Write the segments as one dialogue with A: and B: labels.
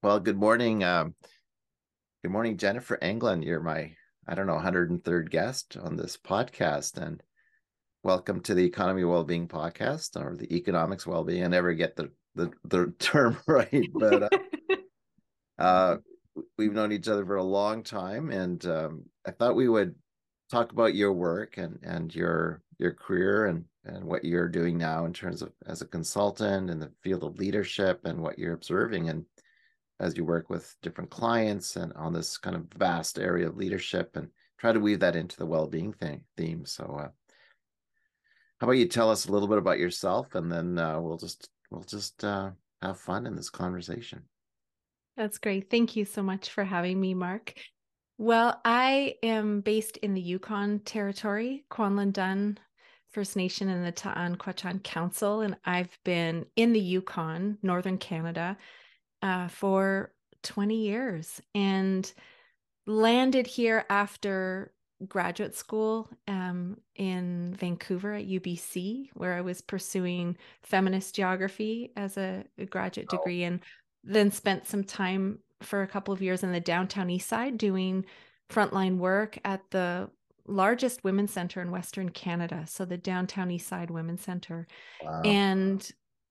A: Well, good morning. Um, good morning, Jennifer England. You're my, I don't know, 103rd guest on this podcast. And welcome to the Economy Wellbeing podcast or the Economics Wellbeing. I never get the, the, the term right, but uh, uh, we've known each other for a long time. And um, I thought we would talk about your work and, and your your career and, and what you're doing now in terms of as a consultant in the field of leadership and what you're observing and as you work with different clients and on this kind of vast area of leadership and try to weave that into the well-being thing, theme. So uh, how about you tell us a little bit about yourself and then uh, we'll just we'll just uh, have fun in this conversation.
B: That's great. Thank you so much for having me, Mark. Well, I am based in the Yukon Territory, Kwanlin Dun First Nation and the Ta'an Kwachan Council, and I've been in the Yukon, Northern Canada, uh, for 20 years and landed here after graduate school um, in Vancouver at UBC, where I was pursuing feminist geography as a, a graduate oh. degree, and then spent some time for a couple of years in the downtown east side doing frontline work at the largest women's center in Western Canada. So the downtown east side women's center. Wow. And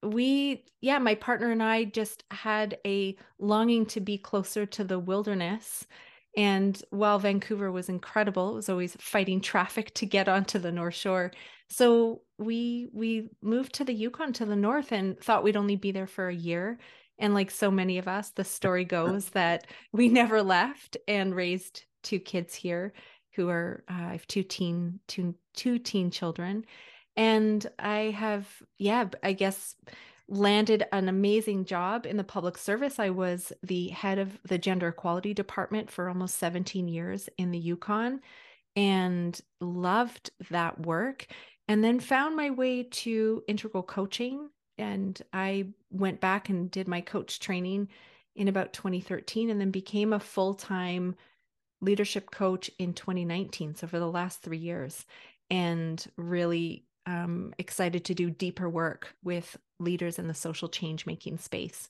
B: we yeah my partner and i just had a longing to be closer to the wilderness. And while vancouver was incredible it was always fighting traffic to get onto the north shore. So we we moved to the yukon to the north and thought we'd only be there for a year. And like so many of us the story goes that we never left and raised two kids here who are uh, i have two teen two two teen children and I have, yeah, I guess landed an amazing job in the public service. I was the head of the gender equality department for almost 17 years in the Yukon and loved that work. And then found my way to integral coaching. And I went back and did my coach training in about 2013 and then became a full time leadership coach in 2019. So for the last three years, and really um, excited to do deeper work with leaders in the social change making space.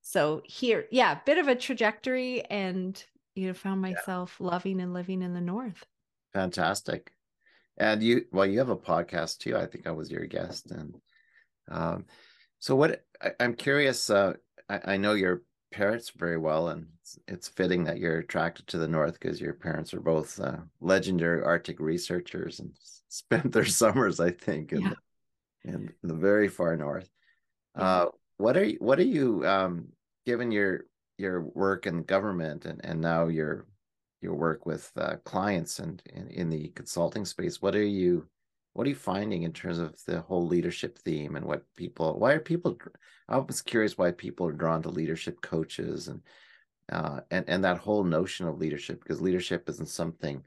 B: So here, yeah, bit of a trajectory and you know found myself yeah. loving and living in the north.
A: Fantastic. And you well, you have a podcast too. I think I was your guest. And um, so what I, am curious, uh, I, I know your parents very well, and it's, it's, fitting that you're attracted to the north because your parents are both uh, legendary Arctic researchers and spent their summers, I think, in, yeah. the, in the very far north. Uh, what are you, what are you um, given your your work in government and and now your your work with uh, clients and in, in the consulting space? What are you what are you finding in terms of the whole leadership theme and what people why are people i was curious why people are drawn to leadership coaches and uh, and and that whole notion of leadership because leadership isn't something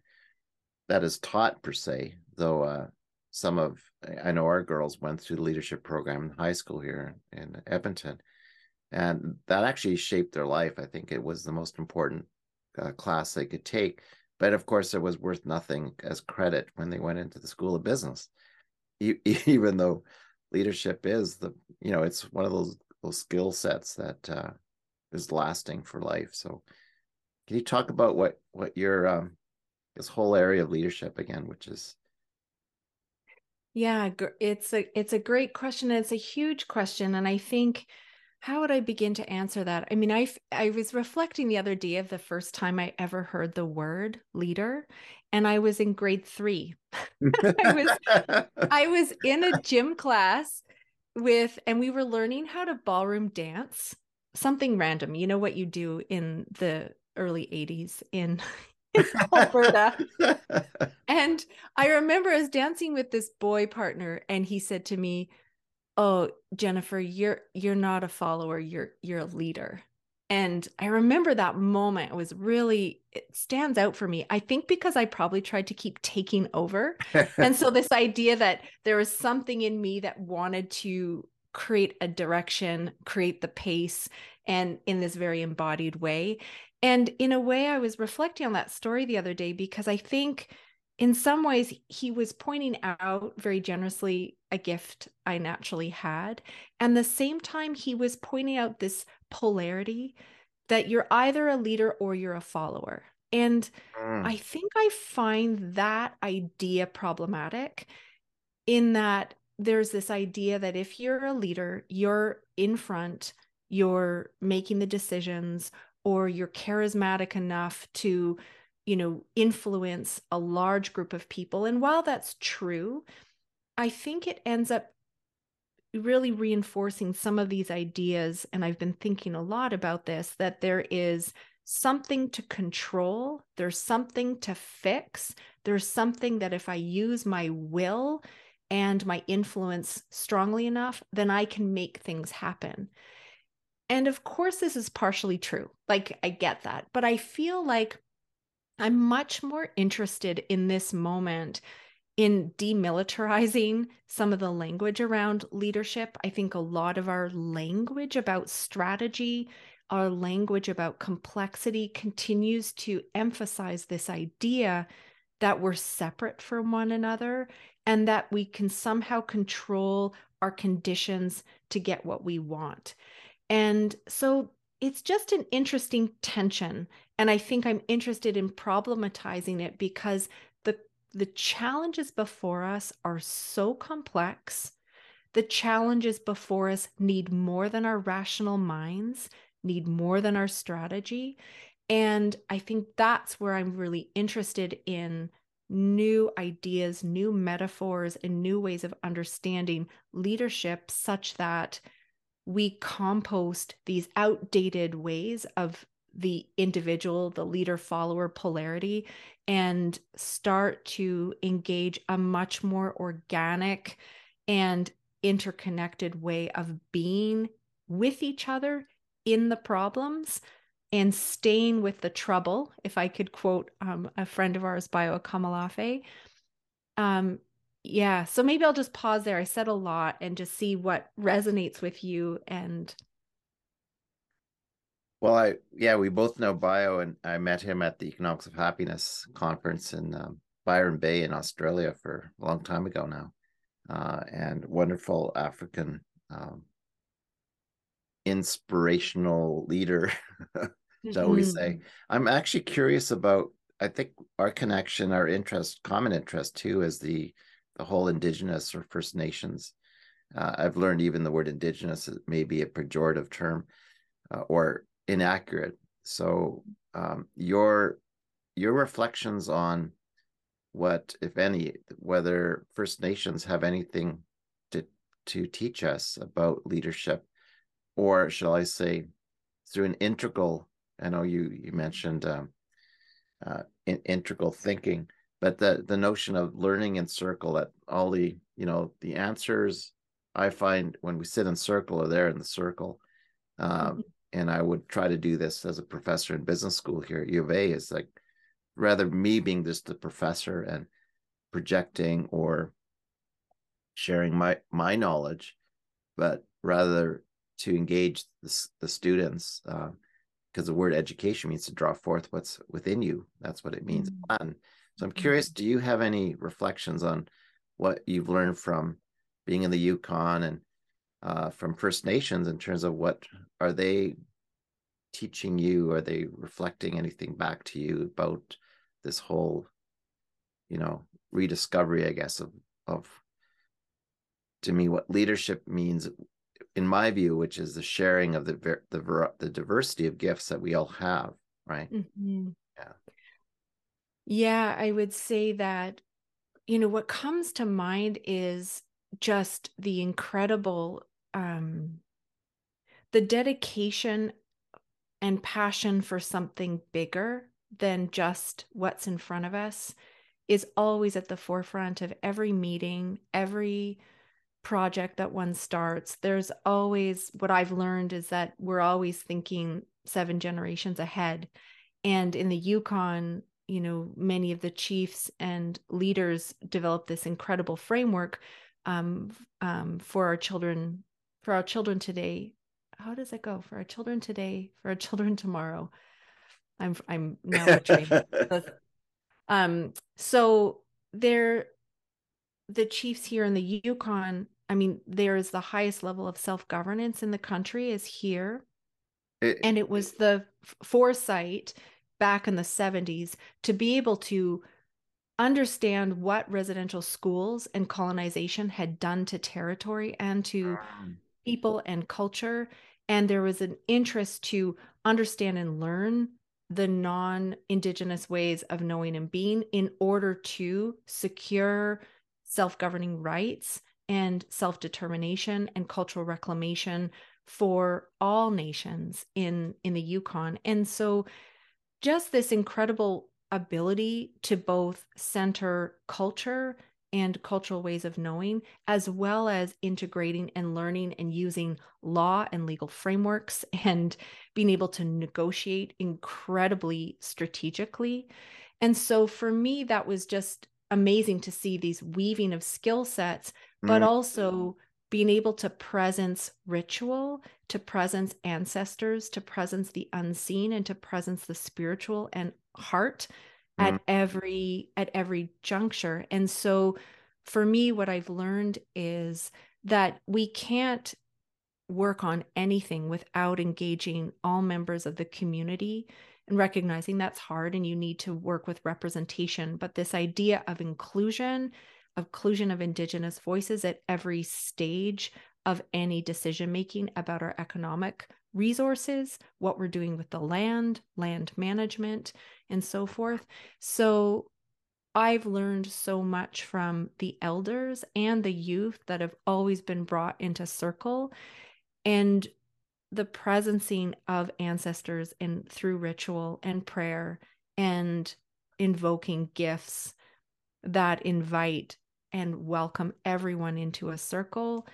A: that is taught per se though uh, some of i know our girls went through the leadership program in high school here in edmonton and that actually shaped their life. I think it was the most important uh, class they could take but of course, it was worth nothing as credit when they went into the School of Business, even though leadership is the you know it's one of those those skill sets that uh, is lasting for life. So, can you talk about what what your um, this whole area of leadership again, which is
B: yeah, it's a it's a great question. It's a huge question, and I think how would I begin to answer that? I mean, I I was reflecting the other day of the first time I ever heard the word leader, and I was in grade three. I was I was in a gym class with, and we were learning how to ballroom dance, something random. You know what you do in the early '80s in Alberta. and I remember I was dancing with this boy partner, and he said to me, oh jennifer you're you're not a follower you're you're a leader. And i remember that moment it was really it stands out for me i think because i probably tried to keep taking over. And so this idea that there was something in me that wanted to create a direction create the pace and in this very embodied way. And in a way i was reflecting on that story the other day because i think in some ways, he was pointing out very generously a gift I naturally had. And the same time, he was pointing out this polarity that you're either a leader or you're a follower. And mm. I think I find that idea problematic in that there's this idea that if you're a leader, you're in front, you're making the decisions, or you're charismatic enough to, you know, influence a large group of people. And while that's true, I think it ends up really reinforcing some of these ideas. And I've been thinking a lot about this that there is something to control, there's something to fix, there's something that if I use my will and my influence strongly enough, then I can make things happen. And of course, this is partially true. Like, I get that. But I feel like I'm much more interested in this moment in demilitarizing some of the language around leadership. I think a lot of our language about strategy our language about complexity continues to emphasize this idea that we're separate from one another and that we can somehow control our conditions to get what we want. And so it's just an interesting tension. And I think I'm interested in problematizing it because the, the challenges before us are so complex. The challenges before us need more than our rational minds need more than our strategy. And I think that's where I'm really interested in new ideas, new metaphors, and new ways of understanding leadership such that we compost these outdated ways of the individual, the leader follower polarity, and start to engage a much more organic and interconnected way of being with each other in the problems and staying with the trouble, if I could quote um, a friend of ours, Bayo Akomolafe. Um, yeah, so maybe I'll just pause there. I said a lot and just see what resonates with you. And
A: well, I yeah, we both know Bayo, and I met him at the Economics of Happiness conference in um, Byron Bay in Australia for a long time ago now, uh, and wonderful African um, inspirational leader, shall we say. Mm-hmm. I'm actually curious about I think our connection, our interest, common interest too, is the the whole indigenous or First Nations. Uh, I've learned even the word indigenous may be a pejorative term uh, or inaccurate. So um, your your reflections on what, if any, whether First Nations have anything to to teach us about leadership or shall I say, through an integral. I know you you mentioned um, uh, in, integral thinking, but the the notion of learning in circle that all the you know the answers I find when we sit in circle are there in the circle. Um, mm-hmm. And I would try to do this as a professor in business school here at U of A. Is like rather me being just the professor and projecting or sharing my my knowledge, but rather to engage the, the students because uh, the word education means to draw forth what's within you that's what it means mm-hmm. so i'm curious do you have any reflections on what you've learned from being in the yukon and uh, from first nations in terms of what are they teaching you are they reflecting anything back to you about this whole you know rediscovery i guess of of to me what leadership means in my view, which is the sharing of the the the diversity of gifts that we all have, right? Mm-hmm.
B: Yeah. Yeah, I would say that you know what comes to mind is just the incredible um the dedication and passion for something bigger than just what's in front of us is always at the forefront of every meeting, every project that one starts, there's always what I've learned is that we're always thinking seven generations ahead. And in the Yukon, you know, many of the chiefs and leaders developed this incredible framework um, um, for our children, for our children today. How does it go? For our children today, for our children tomorrow. I'm I'm now butchering. um, so they're the chiefs here in the Yukon I mean, there is the highest level of self governance in the country is here. it, and it was the foresight back in the 70s to be able to understand what residential schools and colonization had done to territory and to um, people and culture. And there was an interest to understand and learn the non Indigenous ways of knowing and being in order to secure self governing rights and self determination and cultural reclamation for all nations in in the Yukon. And so just this incredible ability to both center culture and cultural ways of knowing, as well as integrating and learning and using law and legal frameworks and being able to negotiate incredibly strategically. And so for me, that was just amazing to see these weaving of skill sets, but mm. also being able to presence ritual, to presence ancestors, to presence the unseen, and to presence the spiritual and heart mm. at every at every juncture. And so for me, what I've learned is that we can't work on anything without engaging all members of the community and recognizing that's hard and you need to work with representation. But this idea of inclusion inclusion of Indigenous voices at every stage of any decision making about our economic resources, what we're doing with the land, land management, and so forth. So I've learned so much from the elders and the youth that have always been brought into circle and the presencing of ancestors and through ritual and prayer and invoking gifts that invite and welcome everyone into a circle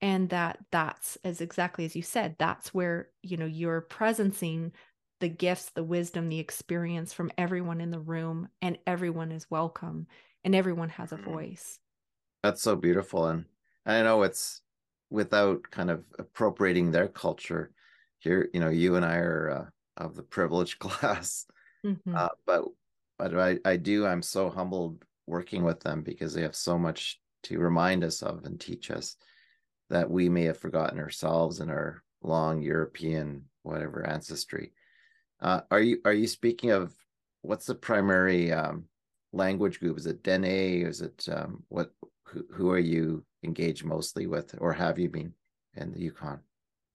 B: and that that's as exactly as you said that's where you know you're presencing the gifts the wisdom the experience from everyone in the room and everyone is welcome and everyone has a mm. voice
A: that's so beautiful and i know it's without kind of appropriating their culture here you know you and i are uh, of the privileged class mm-hmm. uh, but but I, I do i'm so humbled working with them because they have so much to remind us of and teach us that we may have forgotten ourselves in our long European whatever ancestry. Uh, are you are you speaking of what's the primary um, language group? Is it Dene? Is it um, what? Who, who are you engaged mostly with, or have you been in the Yukon?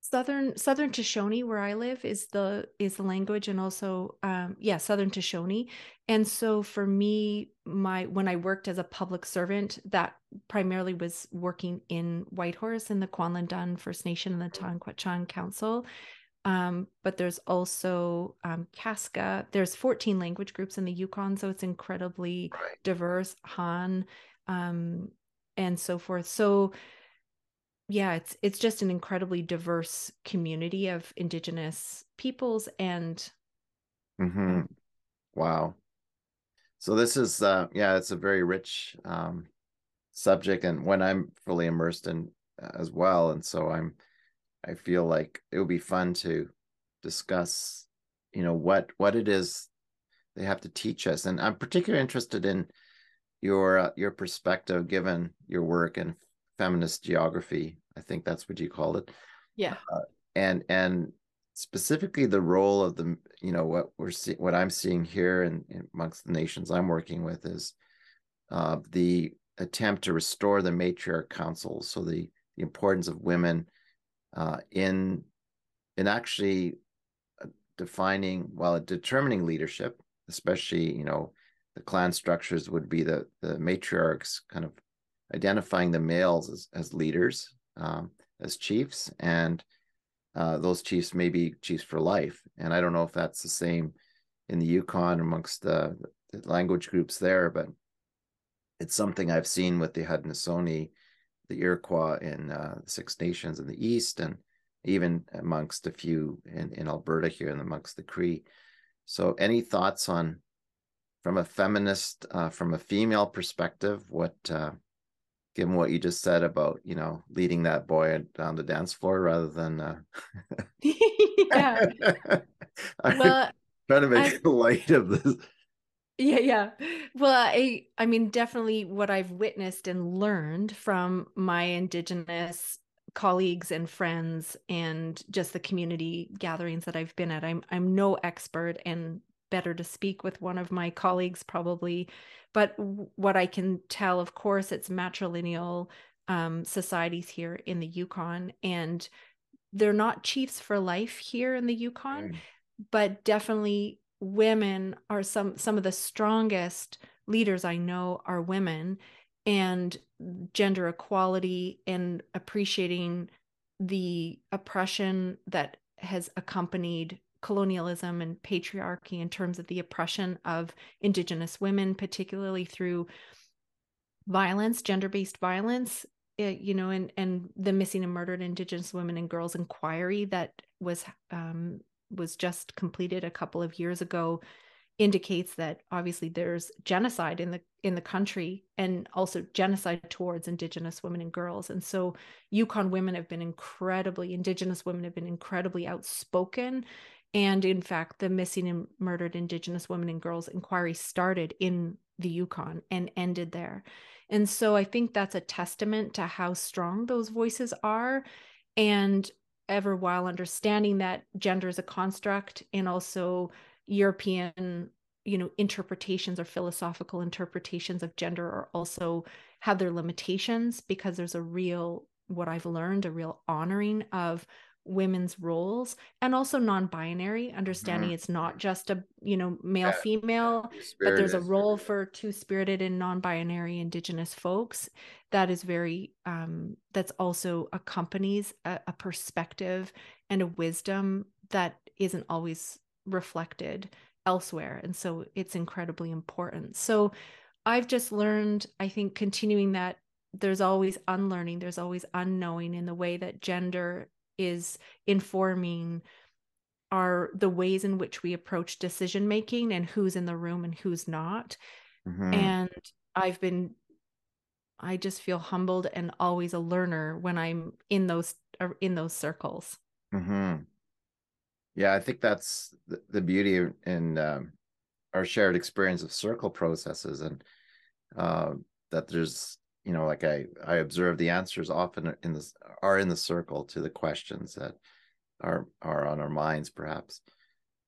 B: Southern southern Tutchone where I live is the is the language and also um yeah southern Tutchone and so for me my when I worked as a public servant that primarily was working in Whitehorse in the Kwanlin Dun First Nation and the Ta'an Kwachan Council um, but there's also um, Kaska. There's 14 language groups in the Yukon, so it's incredibly right. diverse. Han, um, and so forth. So yeah it's it's just an incredibly diverse community of indigenous peoples and
A: mm-hmm. wow so this is uh yeah it's a very rich um subject and when i'm fully immersed in uh, as well and so i'm i feel like it would be fun to discuss you know what what it is they have to teach us and i'm particularly interested in your uh, your perspective given your work in feminist geography I think that's what you called it.
B: Yeah. Uh,
A: and and specifically the role of the you know what we're seeing what I'm seeing here and amongst the nations I'm working with is uh, the attempt to restore the matriarch councils. So the the importance of women uh, in in actually uh, defining well determining leadership, especially you know the clan structures would be the the matriarchs kind of identifying the males as, as leaders um, as chiefs, and uh, those chiefs may be chiefs for life. And I don't know if that's the same in the Yukon amongst the, the language groups there, but it's something I've seen with the Haudenosaunee, the Iroquois in uh, the Six Nations in the East, and even amongst a few in, in Alberta here and amongst the Cree. So, any thoughts on, from a feminist, uh, from a female perspective, what uh, given what you just said about you know leading that boy down the dance floor rather than uh... yeah well trying to make I, light of this
B: yeah yeah well i i mean definitely what i've witnessed and learned from my indigenous colleagues and friends and just the community gatherings that I've been at. I'm I'm no expert and better to speak with one of my colleagues probably but what i can tell of course it's matrilineal um, societies here in the yukon and they're not chiefs for life here in the yukon mm. but definitely women are some some of the strongest leaders i know are women and gender equality and appreciating the oppression that has accompanied colonialism and patriarchy in terms of the oppression of indigenous women particularly through violence gender-based violence eh, you know and and the missing and murdered indigenous women and girls inquiry that was um was just completed a couple of years ago indicates that obviously there's genocide in the in the country and also genocide towards indigenous women and girls. And so yukon women have been incredibly indigenous women have been incredibly outspoken and in fact, the missing and murdered Indigenous women and girls inquiry started in the Yukon and ended there. And so I think that's a testament to how strong those voices are. And ever while understanding that gender is a construct and also European, you know, interpretations or philosophical interpretations of gender are also have their limitations because there's a real, what I've learned, a real honoring of women's roles and also non-binary understanding mm-hmm. it's not just a you know male yeah. female but there's a role for two-spirited and non-binary indigenous folks that is very um that's also accompanies a, a perspective and a wisdom that isn't always reflected elsewhere and so it's incredibly important so i've just learned i think continuing that there's always unlearning there's always unknowing in the way that gender is informing are the ways in which we approach decision making and who's in the room and who's not mm-hmm. and i've been i just feel humbled and always a learner when i'm in those uh, in those circles
A: mm-hmm. yeah i think that's the, the beauty in um, our shared experience of circle processes and uh, that there's you know like i i observe the answers often in this are in the circle to the questions that are are on our minds perhaps.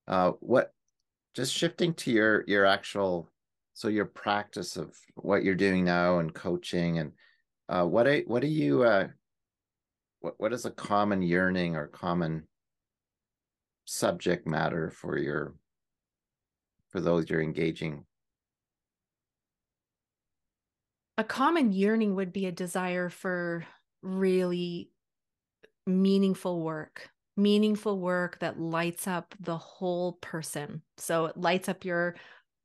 A: Uh what just shifting to your your actual so your practice of what you're doing now and coaching and uh what are, what do you uh what what is a common yearning or common subject matter for your for those you're engaging
B: a common yearning would be a desire for really meaningful work meaningful work that lights up the whole person. So it lights up your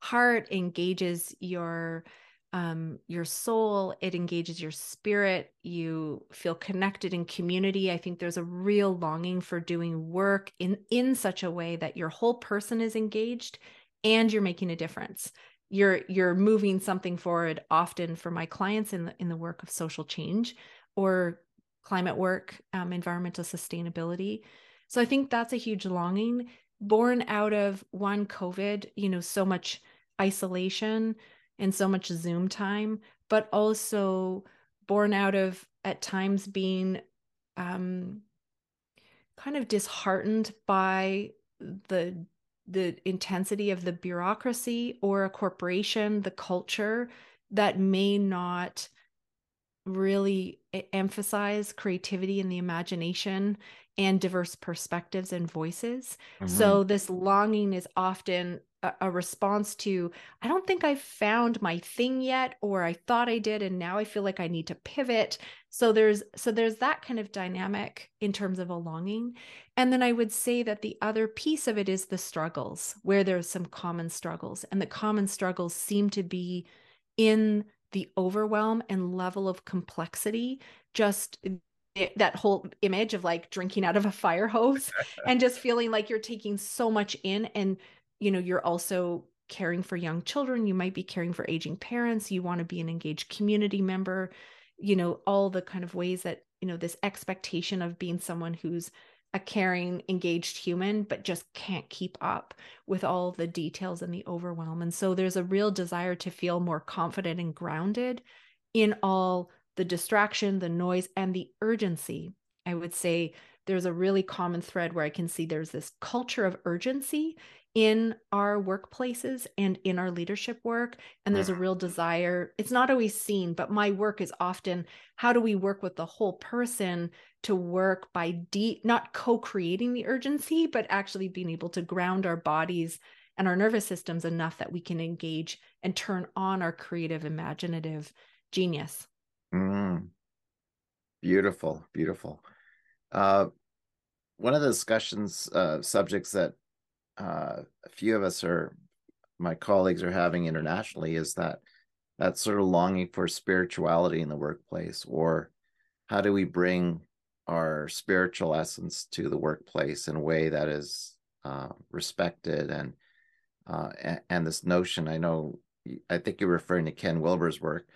B: heart engages your um your soul it engages your spirit you feel connected in community. I think there's a real longing for doing work in in such a way that your whole person is engaged and you're making a difference you're you're moving something forward often for my clients in the in the work of social change or climate work um, environmental sustainability. So i think that's a huge longing. Born out of one covid you know so much isolation and so much zoom time but also born out of at times being um, kind of disheartened by the the intensity of the bureaucracy or a corporation, the culture that may not really emphasize creativity and the imagination and diverse perspectives and voices. Mm-hmm. So this longing is often a, a, response to I don't think I've found my thing yet or I thought I did and now I feel like I need to pivot. So there's so there's that kind of dynamic in terms of a longing. And then I would say that the other piece of it is the struggles where there's some common struggles and the common struggles seem to be in the overwhelm and level of complexity just that whole image of like drinking out of a fire hose and just feeling like you're taking so much in and you know you're also caring for young children you might be caring for aging parents you want to be an engaged community member you know all the kind of ways that you know this expectation of being someone who's a caring engaged human but just can't keep up with all the details and the overwhelm. And so there's a real desire to feel more confident and grounded in all the distraction the noise and the urgency I would say there's a really common thread where I can see there's this culture of urgency in our workplaces and in our leadership work. And there's a real desire, it's not always seen, but my work is often how do we work with the whole person to work by deep, not co creating the urgency, but actually being able to ground our bodies and our nervous systems enough that we can engage and turn on our creative, imaginative genius.
A: Mm. Beautiful, beautiful. Uh, one of the discussions uh, subjects that uh, a few of us are, my colleagues are having internationally, is that that sort of longing for spirituality in the workplace, or how do we bring our spiritual essence to the workplace in a way that is uh, respected and, uh, and, and this notion. I know I think you're referring to Ken Wilber's work,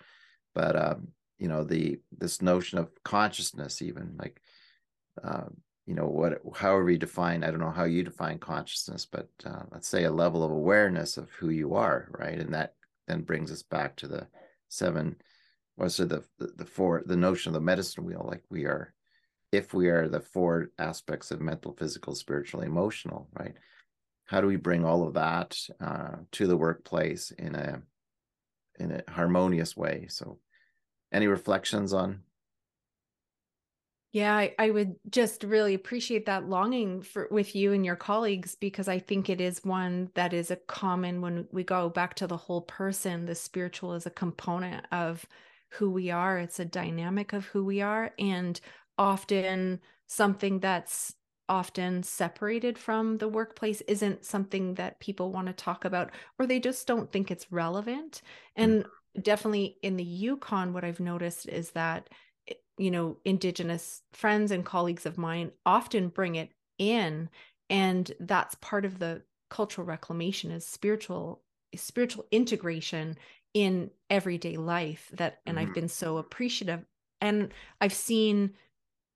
A: but um, you know the this notion of consciousness, even like uh, you know what, however you define. I don't know how you define consciousness, but uh, let's say a level of awareness of who you are, right? And that then brings us back to the seven. What's the, the the four the notion of the medicine wheel? Like we are, if we are the four aspects of mental, physical, spiritual, emotional, right? how do we bring all of that uh, to the workplace in a in a harmonious way so any reflections on
B: yeah I, I, would just really appreciate that longing for with you and your colleagues because i think it is one that is a common when we go back to the whole person the spiritual is a component of who we are it's a dynamic of who we are and often something that's often separated from the workplace isn't something that people want to talk about or they just don't think it's relevant hmm. and. Definitely in the yukon what i've noticed is that eh, you know indigenous friends and colleagues of mine often bring it in and that's part of the cultural reclamation is spiritual spiritual integration in everyday life that and mm. i've mm-hmm. been so appreciative and i've seen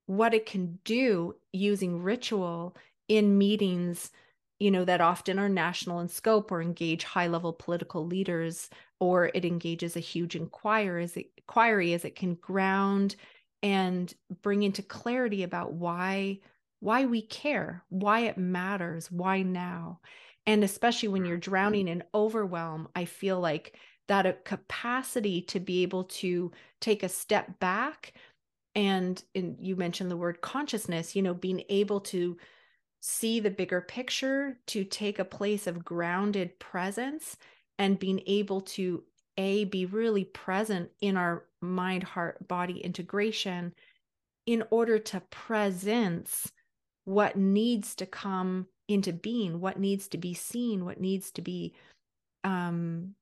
B: what it can do using ritual in meetings you know that often are national in scope or engage high level political leaders or it engages a huge inquiry as it, inquiry as it can ground and bring into clarity about why why we care why it matters why now. And especially when you're mm-hmm. drowning in overwhelm i feel like that a capacity to be able to take a step back and in, you mentioned the word consciousness you know being able to see the bigger picture to take a place of grounded presence and being able to a be really present in our mind heart body integration in order to presence what needs to come into being what needs to be seen what needs to be um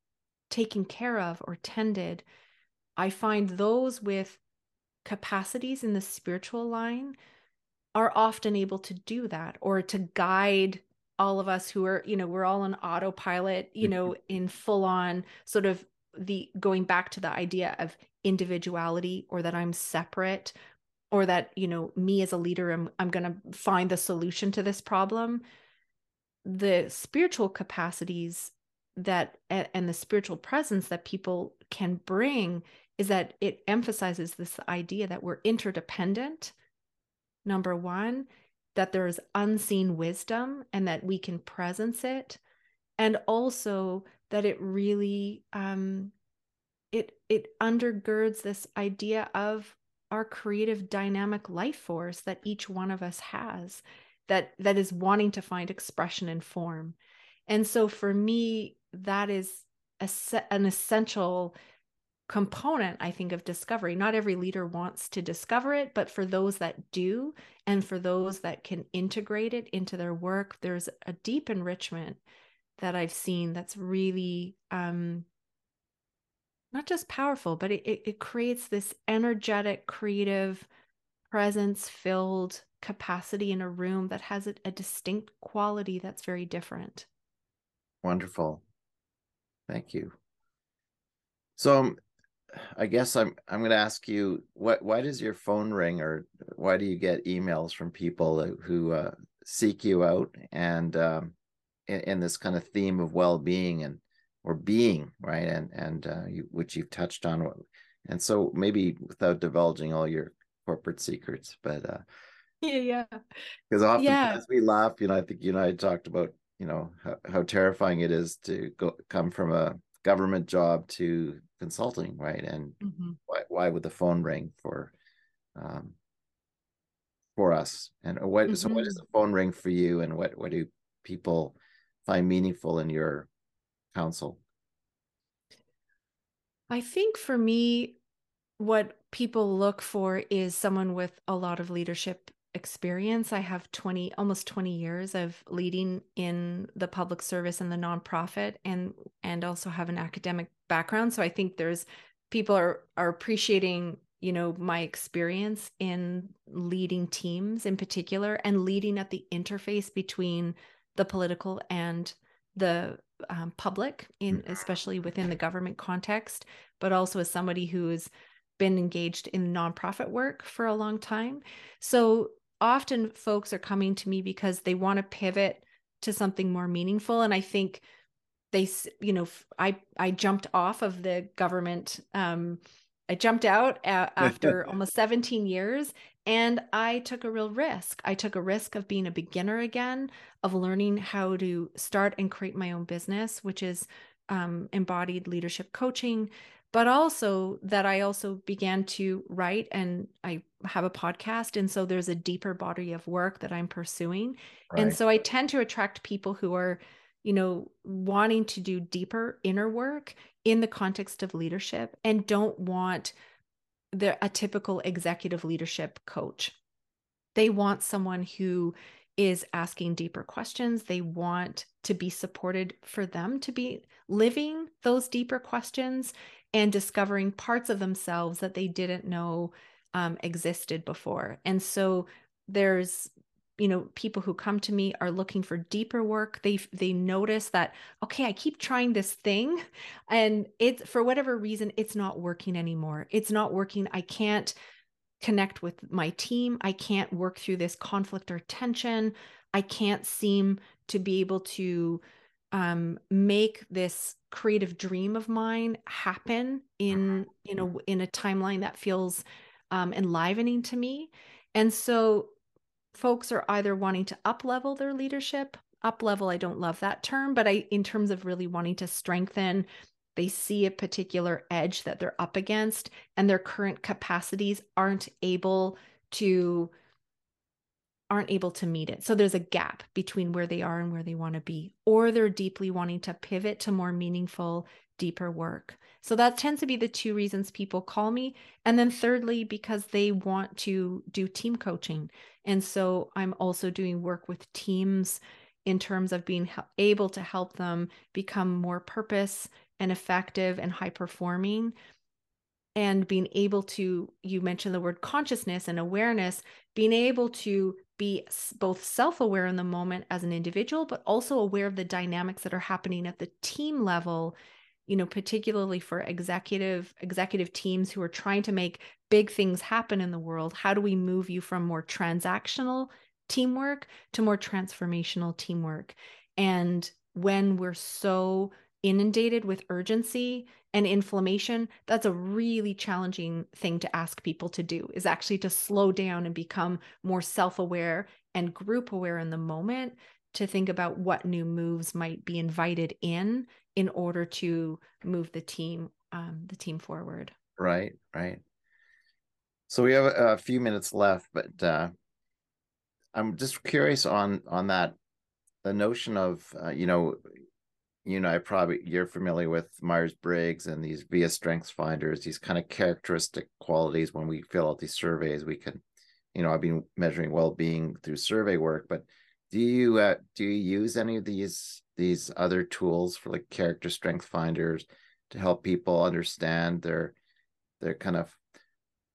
B: taken care of or tended. I find those with capacities in the spiritual line are often able to do that or to guide all of us who are you know we're all on autopilot you know mm-hmm. in full on sort of the going back to the idea of individuality or that i'm separate or that you know me as a leader i'm, I'm going to find the solution to this problem the spiritual capacities that and the spiritual presence that people can bring is that it emphasizes this idea that we're interdependent. Number one, that there is unseen wisdom and that we can presence it. And also that it really um, it it undergirds this idea of our creative dynamic life force that each one of us has that that is wanting to find expression and form and so for me that is a, an essential component i think of discovery. Not every leader wants to discover it but for those that do and for those that can integrate it into their work there's a deep enrichment that i've seen that's really um not just powerful but it, it, it creates this energetic creative presence filled capacity in a room that has a, a distinct quality that's very different.
A: Wonderful. Thank you. So um, I guess I'm I'm going to ask you what why does your phone ring or why do you get emails from people who uh, seek you out and um, in, in, this kind of theme of well-being and or being right and and uh, you, which you've touched on and so maybe without divulging all your corporate secrets but uh,
B: yeah, yeah.
A: Because often
B: Yeah.
A: as we laugh, you know, I think you and I talked about, you know, how, how terrifying it is to go come from a government job to consulting, right? And
B: hmm
A: why why would the phone ring for um for us? And what so what does
B: hmm
A: the phone ring for you and what what do people find meaningful in your counsel?
B: I think for me, what people look for is someone with a lot of leadership experience. I have 20, almost 20 years of leading in the public service and the nonprofit and and also have an academic background. So I think there's people are are appreciating, you know, my experience in leading teams in particular and leading at the interface between the political and the um, public in especially within the government context but also as somebody who's been engaged in nonprofit work for a long time. So often folks are coming to me because they want to pivot to something more meaningful. And I think they, you know, I, I jumped off of the government. Um, I jumped out after almost 17 years and I took a real risk. I took a risk of being a beginner again, of learning how to start and create my own business, which is um, embodied leadership coaching but also that I also began to write and I have a podcast. And so there's a deeper body of work that I'm pursuing. Right. And so I tend to attract people who are, you know, wanting to do deeper inner work in the context of leadership and don't want the, a typical executive leadership coach. They want someone who is asking deeper questions. They want to be supported for them to be living those deeper questions and discovering parts of themselves that they didn't know um, existed before. And so there's you know people who come to me are looking for deeper work. They they notice that okay i keep trying this thing and it's for whatever reason it's not working anymore. It's not working. I can't connect with my team. I can't work through this conflict or tension. I can't seem to be able to um, make this creative dream of mine happen in in a in a timeline that feels um, enlivening to me. And so, folks are either wanting to up level their leadership. Up level, I don't love that term, but I, in terms of really wanting to strengthen, they see a particular edge that they're up against, and their current capacities aren't able to aren't able to meet it. So there's a gap between where they are and where they want to be, or they're deeply wanting to pivot to more meaningful, deeper work. So that tends to be the two reasons people call me. And then thirdly, because they want to do team coaching. And so I'm also doing work with teams in terms of being able to help them become more purpose and effective and high performing and being able to you mentioned the word consciousness and awareness being able to be both self-aware in the moment as an individual but also aware of the dynamics that are happening at the team level you know particularly for executive executive teams who are trying to make big things happen in the world how do we move you from more transactional teamwork to more transformational teamwork? And when we're so inundated with urgency and inflammation that's a really challenging thing to ask people to do is actually to slow down and become more self-aware and group aware in the moment to think about what new moves might be invited in in order to move the team um, the team forward.
A: Right right. So we have a, few minutes left but uh, i'm just curious on on that the notion of uh, you know you know, I probably you're familiar with Myers Briggs and these via strengths finders, these kind of characteristic qualities when we fill out these surveys, we can, you know, I've been measuring well-being through survey work, but do you uh, do you use any of these these other tools for like character strength finders to help people understand their their kind of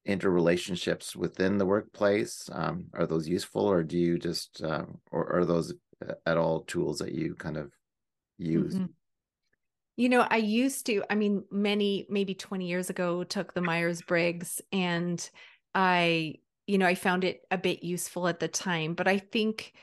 A: interrelationships within the workplace? Um, are those useful, or do you just, uh, or are those uh, at all tools that you kind of use? Mm-hmm.
B: You know, I used to, I mean, many, maybe 20 years ago, took the Myers Briggs and I, you know, I found it a bit useful at the time. But I think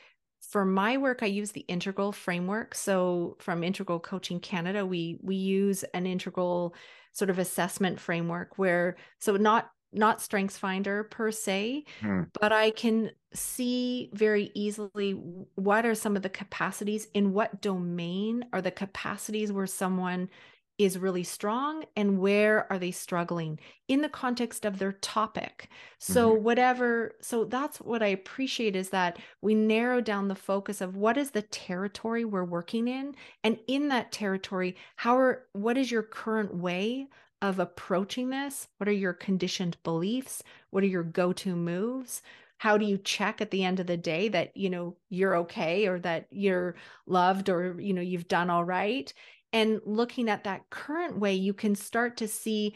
B: for my work, I use the integral framework. So from Integral Coaching Canada, we we use an integral sort of assessment framework where so not not strengths finder per se
A: Hmm.
B: but i can see very easily what are some of the capacities in what domain are the capacities where someone is really strong and where are they struggling in the context of their topic. So
A: Mhm.
B: whatever so that's what i appreciate is that we narrow down the focus of what is the territory we're working in and in that territory how are what is your current way of approaching this? What are your conditioned beliefs? What are your go-to moves? How do you check at the end of the day that you know you're okay or that you're loved or you know you've done all right and looking at that current way you can start to see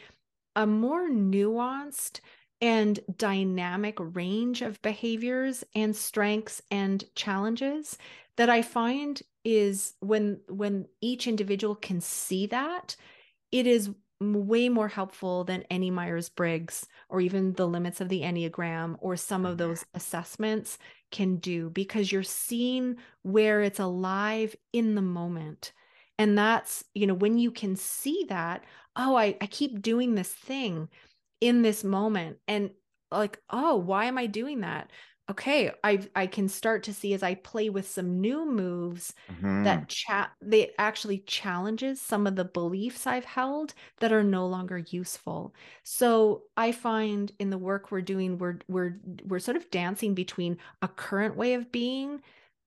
B: a more nuanced and dynamic range of behaviors and strengths and challenges that i find is when when each individual can see that it is way more helpful than any myers-briggs or even the limits of the enneagram or some of those mm-hmm. assessments can do because you're seeing where it's alive in the moment and that's you know when you can see that oh i, I keep doing this thing in this moment and like oh why am i doing that okay i i can start to see as i play with some new moves
A: Mhm.
B: that chat they actually challenges some of the beliefs i've held that are no longer useful so i find in the work we're doing we're we're we're sort of dancing between a current way of being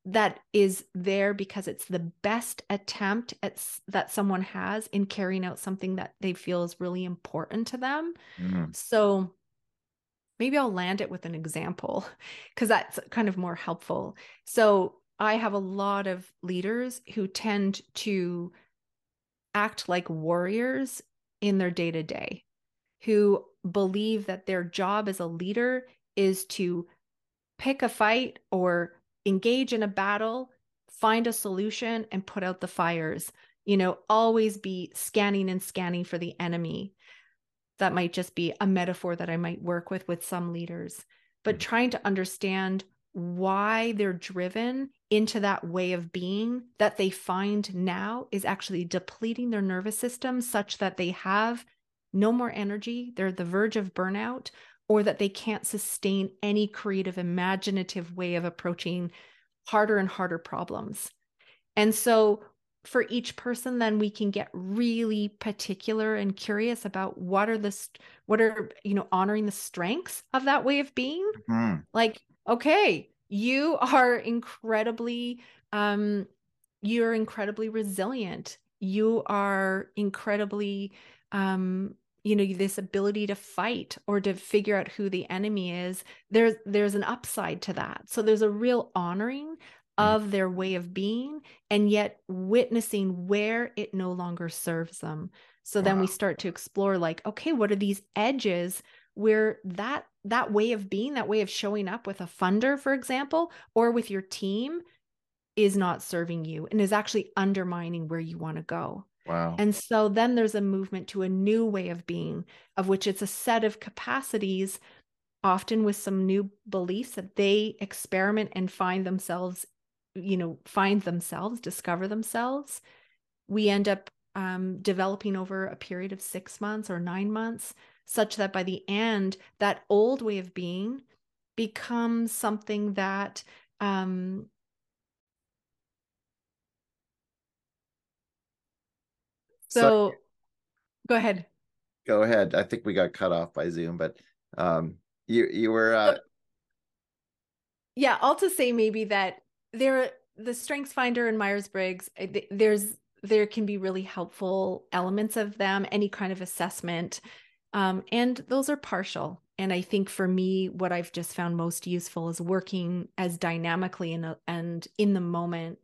B: that is there because it's the best attempt at that someone has in carrying out something that they feel is really important to them
A: Mhm.
B: so maybe I'll land it with an example because that's kind of more helpful. So I have a lot of leaders who tend to act like warriors in their day to day, who believe that their job as a leader is to pick a fight or engage in a battle, find a solution, and put out the fires. You know, always be scanning and scanning for the enemy that might just be a metaphor that I might work with with some leaders, but
A: Mhm.
B: trying to understand why they're driven into that way of being that they find now is actually depleting their nervous system such that they have no more energy, they're at the verge of burnout, or that they can't sustain any creative, imaginative way of approaching harder and harder problems. And so for each person then we can get really particular and curious about what are the what are you know honoring the strengths of that way of being
A: Mhm.
B: like okay you are incredibly um you're incredibly resilient you are incredibly um you know this ability to fight or to figure out who the enemy is there's there's an upside to that. So there's a real honoring
A: Mhm.
B: of their way of being and yet witnessing where it no longer serves them. So then we start to explore like okay what are these edges where that that way of being that way of showing up with a funder for example or with your team is not serving you and is actually undermining where you want to go
A: Wow.
B: and so then there's a movement to a new way of being of which it's a set of capacities often with some new beliefs that they experiment and find themselves you know find themselves discover themselves we end up um, developing over a period of six months or nine months such that by the end that old way of being becomes something that um,
A: So
B: so go ahead
A: go ahead. I think we got cut off by Zoom, but um, you you were uh,
B: yeah i'll just say maybe that there the strengths finder and myers-briggs uh, there's there can be really helpful elements of them any kind of assessment um, and those are partial and i think for me what i've just found most useful is working as dynamically in a, and in the moment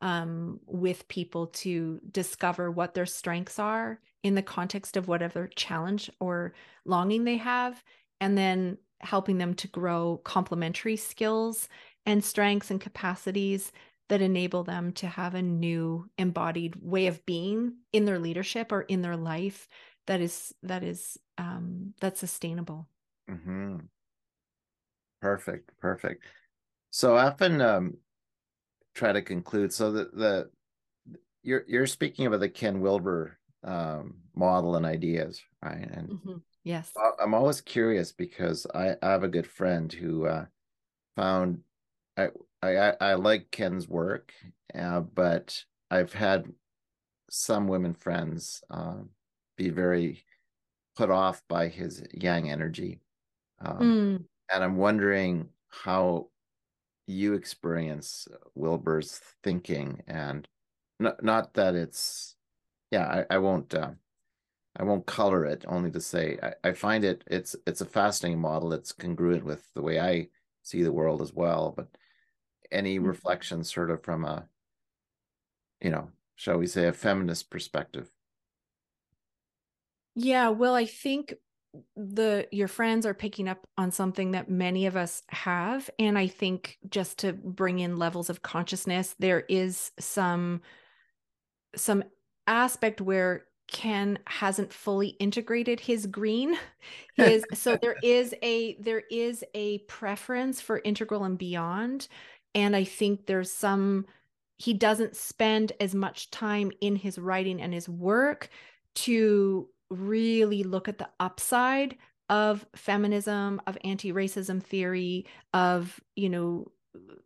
B: um, with people to discover what their strengths are in the context of whatever challenge or longing they have and then helping them to grow complementary skills and strengths and capacities that enable them to have a new embodied way of being in their leadership or in their life that is that is um that's sustainable
A: mhm. perfect, perfect. So often um, try to conclude. So the the you're you're speaking about the Ken Wilber um, model and ideas, right? And
B: Mhm. Yes.
A: I'm always curious because I, I have a good friend who uh, found I, I I like Ken's work, uh, but I've had some women friends uh, be very put off by his yang energy, um, mm. and I'm wondering how you experience Wilber's thinking, and not not that it's yeah I, I won't. Uh, I won't color it only to say I, I find it it's it's a fascinating model. It's congruent with the way I see the world as well. But any mm-hmm. reflection sort of from a you know, shall we say a feminist perspective?
B: Yeah, well, I think the your friends are picking up on something that many of us have and I think just to bring in levels of consciousness there is some some aspect where Ken hasn't fully integrated his green. His so there is a there is a preference for integral and beyond and I think there's some he doesn't spend as much time in his writing and his work to really look at the upside of feminism of anti-racism theory of you know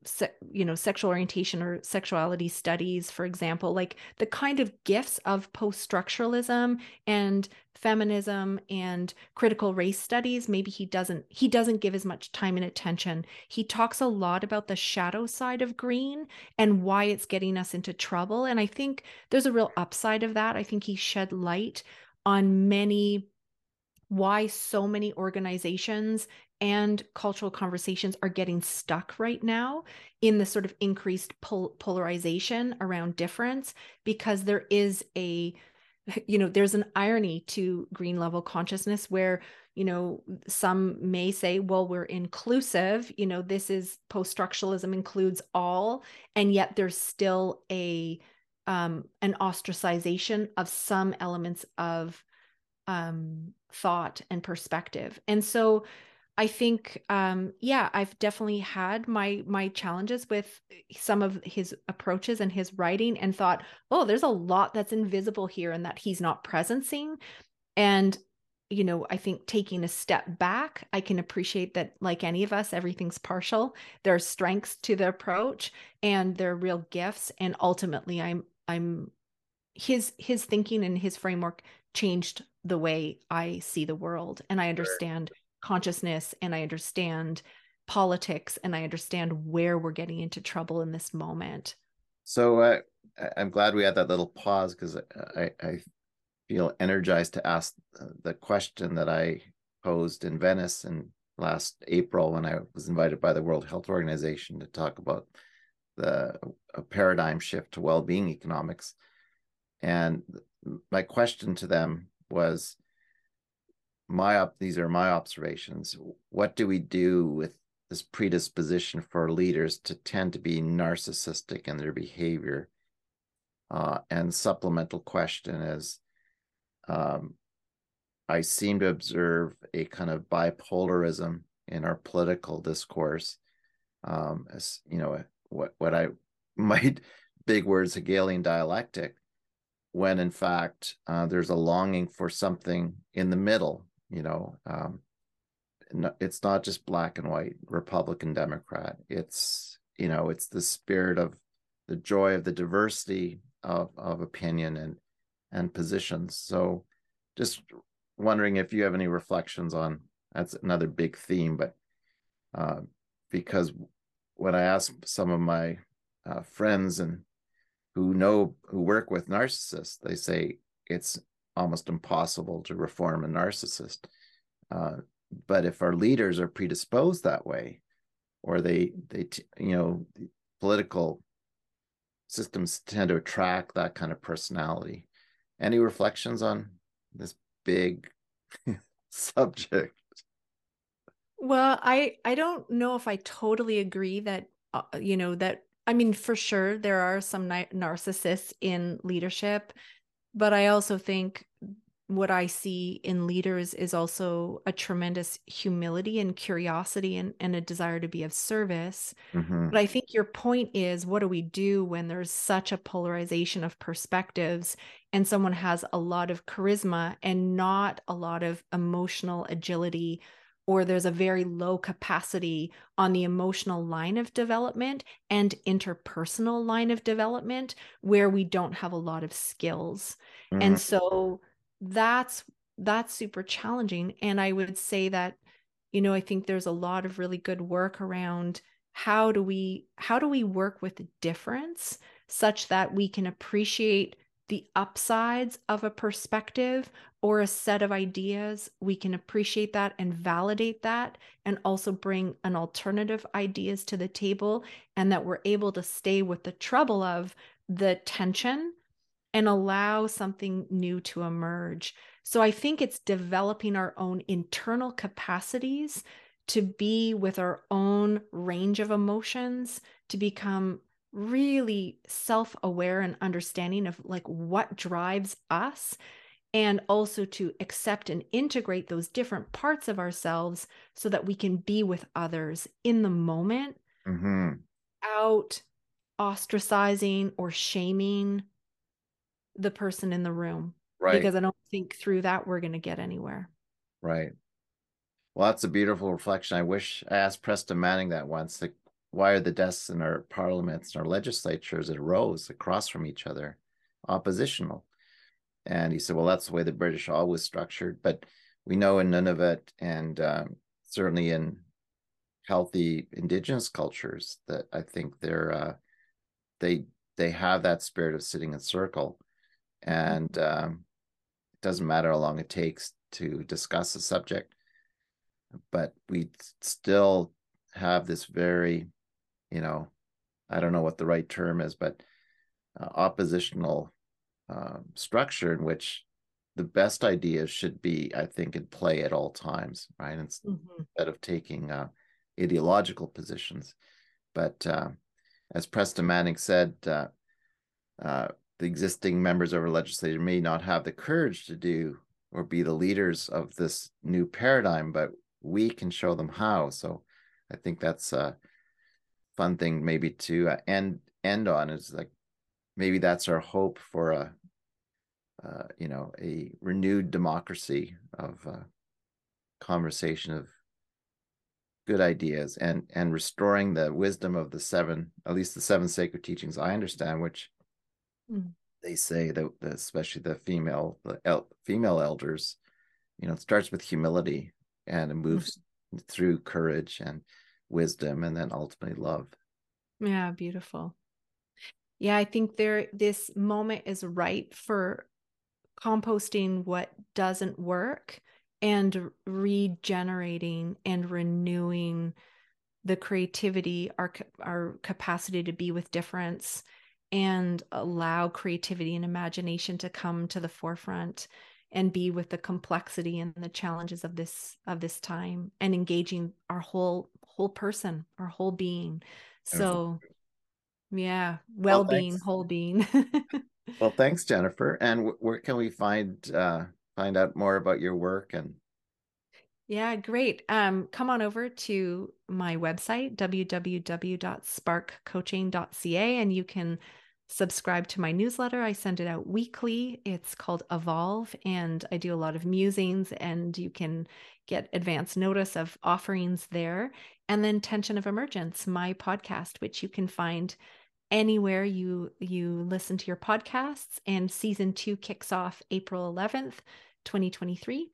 B: se- you know sexual orientation or sexuality studies for example like the kind of gifts of post-structuralism and feminism and critical race studies maybe he doesn't he doesn't give as much time and attention. He talks a lot about the shadow side of green and why it's getting us into trouble and i think there's a real upside of that. I think he shed light on many why so many organizations and cultural conversations are getting stuck right now in the sort of increased pol- polarization around difference because there is a you know there's an irony to green level consciousness where you know some may say well we're inclusive you know this is post structuralism includes all and yet there's still a um an ostracization of some elements of um thought and perspective and so I think, um, yeah, I've definitely had my my challenges with some of his approaches and his writing, and thought, oh, there's a lot that's invisible here, and that he's not presencing. And you know, I think taking a step back, I can appreciate that, like any of us, everything's partial. There are strengths to the approach, and there are real gifts. And ultimately, I'm I'm his his thinking and his framework changed the way I see the world, and I understand consciousness and I understand politics and I understand where we're getting into trouble in this moment.
A: So uh, I'm glad we had that little pause because I, I feel energized to ask the question that I posed in Venice in last April when I was invited by the World Health Organization to talk about the paradigm shift to well-being economics. And my question to them was my op- these are my observations. What do we do with this predisposition for leaders to tend to be narcissistic in their behavior? Uh, and supplemental question is, um, I seem to observe a kind of bipolarism in our political discourse. Um, as you know, what what I might big words Hegelian dialectic, when in fact uh, there's a longing for something in the middle you know um, it's not just black and white republican democrat. It's you know it's the spirit of the joy of the diversity of, of opinion and and positions. So just wondering if you have any reflections on that's another big theme but uh, because when i ask some of my uh, friends and who know who work with narcissists they say it's almost impossible to reform a narcissist. Uh, but if our leaders are predisposed that way, or they they you know political systems tend to attract that kind of personality. Any reflections on this big subject?
B: Well, I I don't know if I totally agree that uh, you know that I mean for sure there are some narcissists in leadership but I also think what I see in leaders is also a tremendous humility and curiosity and, and a desire to be of service.
A: Mhm.
B: But I think your point is what do we do when there's such a polarization of perspectives and someone has a lot of charisma and not a lot of emotional agility or there's a very low capacity on the emotional line of development and interpersonal line of development where we don't have a lot of skills.
A: Mhm.
B: And so that's that's super challenging and I would say that you know, I think there's a lot of really good work around how do we how do we work with difference such that we can appreciate the upsides of a perspective or a set of ideas we can appreciate that and validate that and also bring an alternative ideas to the table and that we're able to stay with the trouble of the tension and allow something new to emerge. So i think it's developing our own internal capacities to be with our own range of emotions to become really self-aware and understanding of like what drives us and also to accept and integrate those different parts of ourselves so that we can be with others in the moment
A: Mhm.
B: out ostracizing or shaming the person in the room
A: Right.
B: because i don't think through that we're going to get anywhere
A: Right. Well, that's a beautiful reflection. I wish I asked Preston Manning that once. Like, why are the desks in our parliaments and our legislatures at rows across from each other, oppositional? And he said, well, that's the way the British always structured. But we know in Nunavut and um, certainly in healthy indigenous cultures that I think they're uh, they they have that spirit of sitting in circle, and um, it doesn't matter how long it takes to discuss a subject, but we still have this very, you know, I don't know what the right term is, but uh, oppositional um, structure in which the best ideas should be, I think, in play at all times, right? Instead
B: Mhm.
A: of taking uh, ideological positions. But uh, as Preston Manning said, uh, uh, the existing members of our legislature may not have the courage to do or be the leaders of this new paradigm, but we can show them how. So I think that's a fun thing maybe to uh, end end on is like maybe that's our hope for a uh, you know a renewed democracy of uh, conversation of good ideas and and restoring the wisdom of the seven at least the seven sacred teachings i understand which
B: Mm.
A: they say that that especially the female the el- female elders you know it starts with humility and it moves through courage and wisdom and then ultimately love
B: Yeah, beautiful. Yeah, I think there this moment is ripe for composting what doesn't work and regenerating and renewing the creativity, our our capacity to be with difference and allow creativity and imagination to come to the forefront and be with the complexity and the challenges of this of this time and engaging our whole whole person, or whole being. So yeah,
A: Well,
B: well-being,
A: thanks.
B: whole being.
A: well thanks jennifer and wh- where can we find uh find out more about your work and
B: Yeah, great. Um, come on over to my website, www.sparkcoaching.ca, and you can subscribe to my newsletter. I send it out weekly. It's called Evolve, and I do a lot of musings, and you can get advance notice of offerings there. And then Tension of Emergence, my podcast, which you can find anywhere you you listen to your podcasts. And season two kicks off April 11th, 2023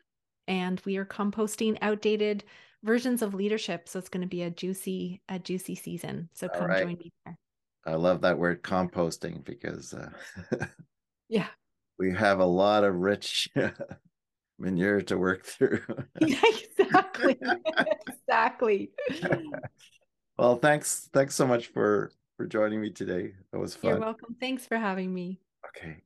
B: and we are composting outdated versions of leadership so it's going to be a juicy a juicy season so come
A: right.
B: join me there
A: i love that word composting because uh,
B: yeah
A: we have a lot of rich manure to work through.
B: Yeah exactly. Exactly.
A: Well thanks thanks so much for for joining me today. That was fun.
B: you're welcome. Thanks for having me.
A: Okay